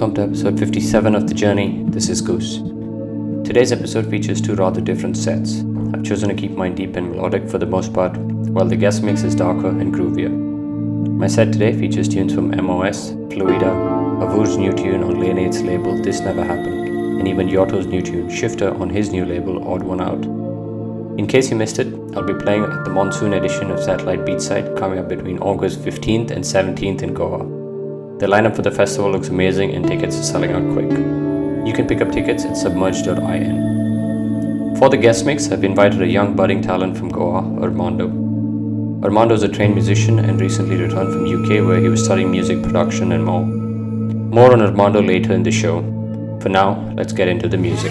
Welcome to episode 57 of The Journey. This is Goos. Today's episode features two rather different sets. I've chosen to keep mine deep and melodic for the most part, while the guest mix is darker and groovier. My set today features tunes from MOS, Fluida, Avoure's new tune on Lane 8's label This Never Happened, and even Yotto's new tune Shifter on his new label Odd One Out. In case you missed it, I'll be playing at the monsoon edition of Satellite Beachside coming up between August 15th and 17th in Goa. The lineup for the festival looks amazing and tickets are selling out quick. You can pick up tickets at submerge.in. For the guest mix, I've invited a young budding talent from Goa, Armando. Armando is a trained musician and recently returned from UK where he was studying music production and more. More on Armando later in the show. For now, let's get into the music.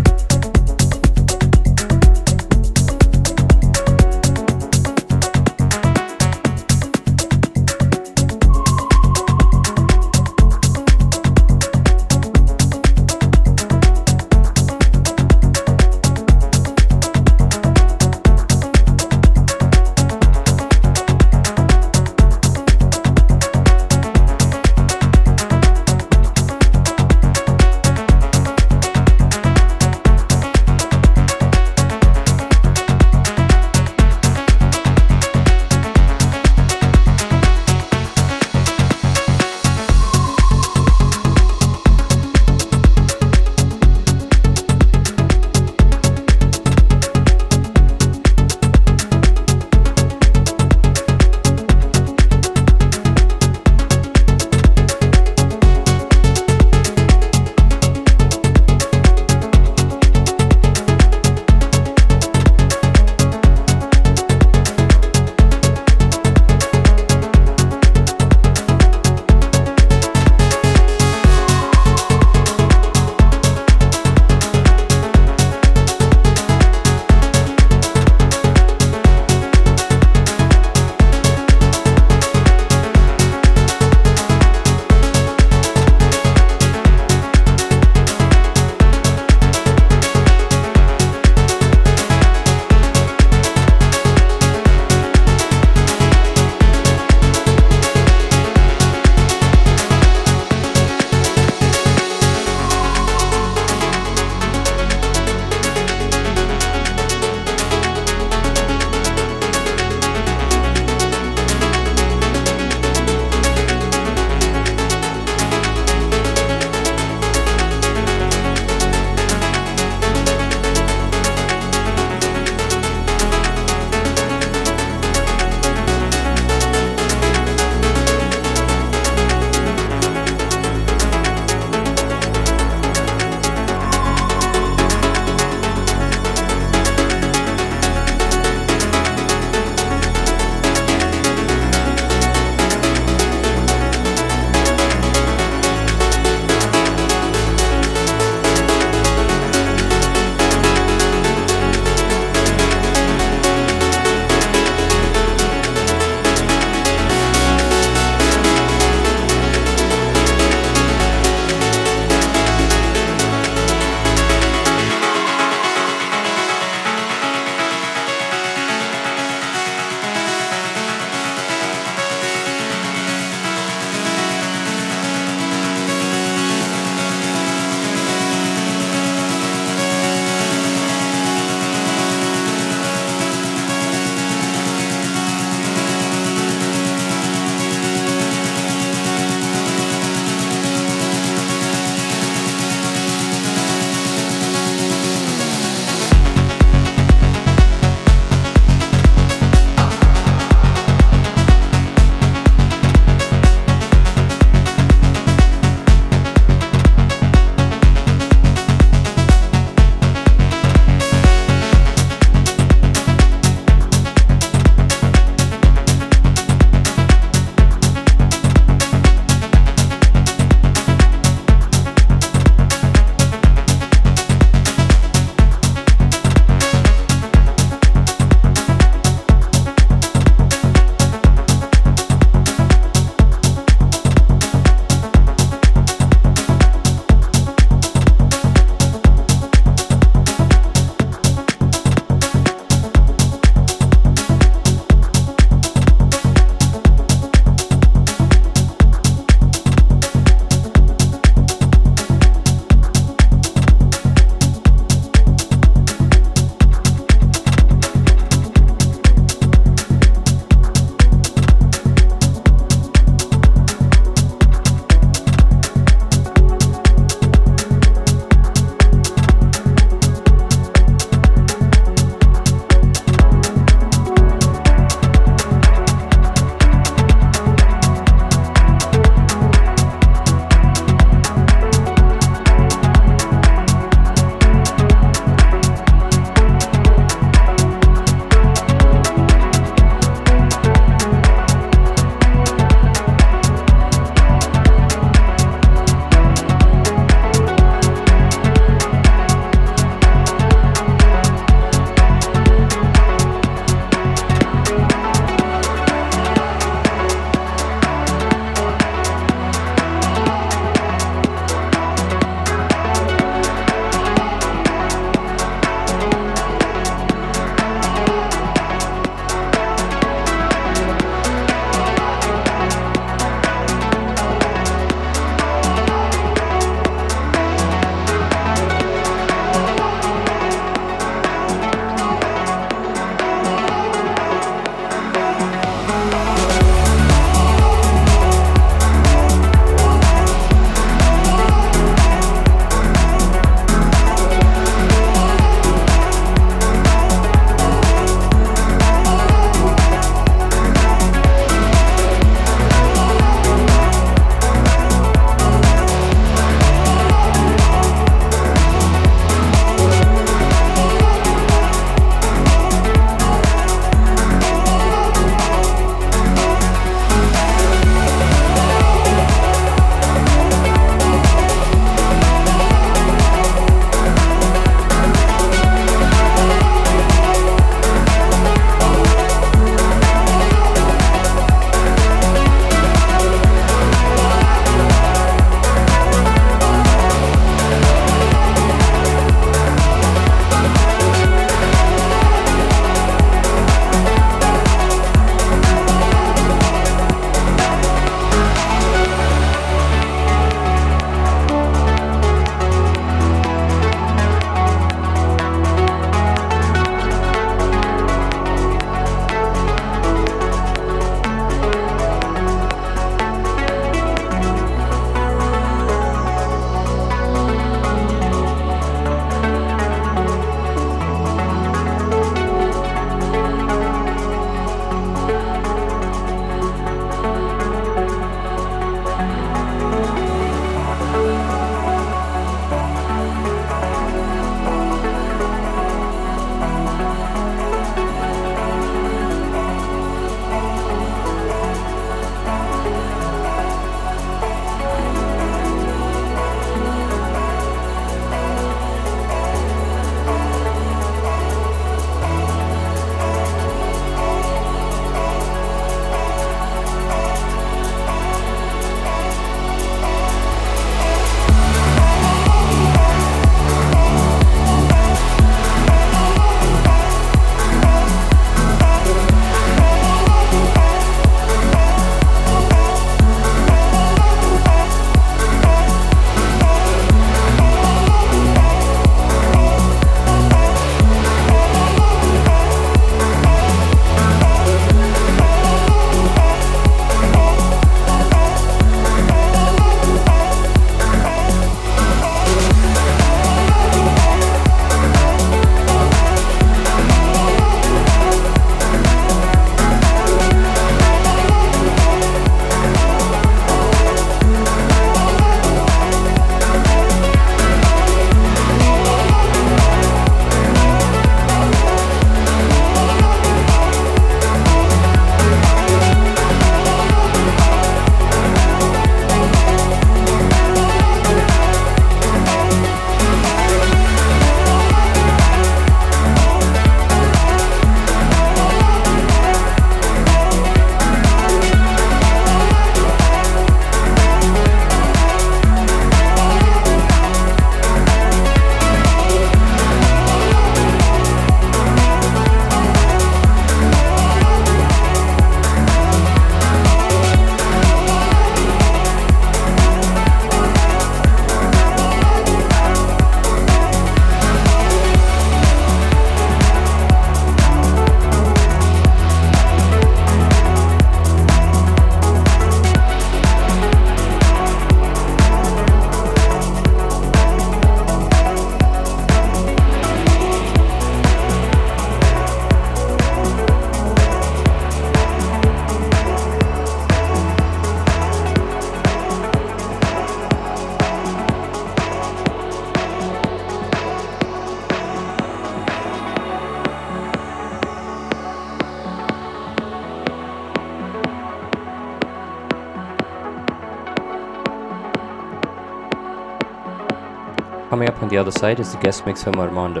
The other side is the guest mix from Armando.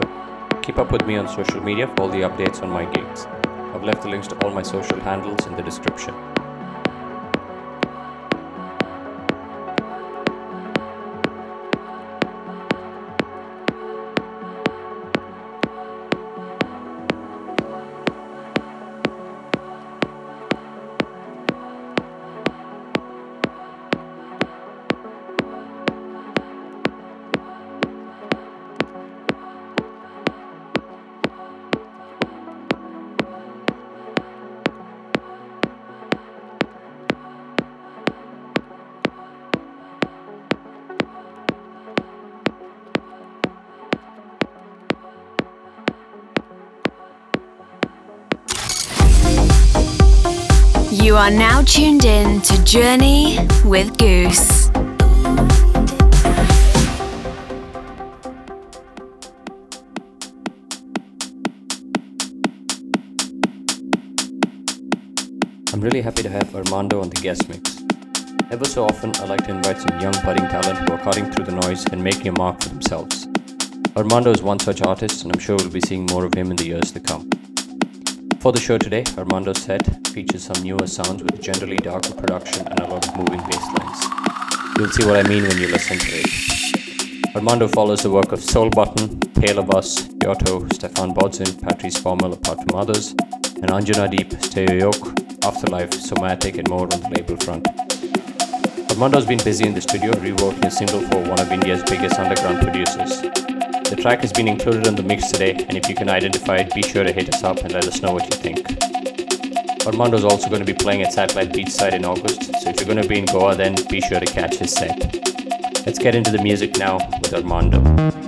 Keep up with me on social media for all the updates on my gigs. I've left the links to all my social handles in the description. You are now tuned in to Journey with Goos. I'm really happy to have Armando on the guest mix. Ever so often, I like to invite some young budding talent who are cutting through the noise and making a mark for themselves. Armando is one such artist, and I'm sure we'll be seeing more of him in the years to come. For the show today, Armando's set features some newer sounds with generally darker production and a lot of moving bass lines. You'll see what I mean when you listen to it. Armando follows the work of Soul Button, Pale of Us, Yotto, Stephan Bodzin, Patrice Bäumel apart from others, and Anjana Deep, Steyoyoke, Afterlife, Somatic, and more on the label front. Armando's been busy in the studio reworking a single for one of India's biggest underground producers. The track has been included on the mix today, and if you can identify it, be sure to hit us up and let us know what you think. Armando's also going to be playing at Satellite Beachside in August, so if you're going to be in Goa, then be sure to catch his set. Let's get into the music now with Armando.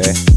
Comment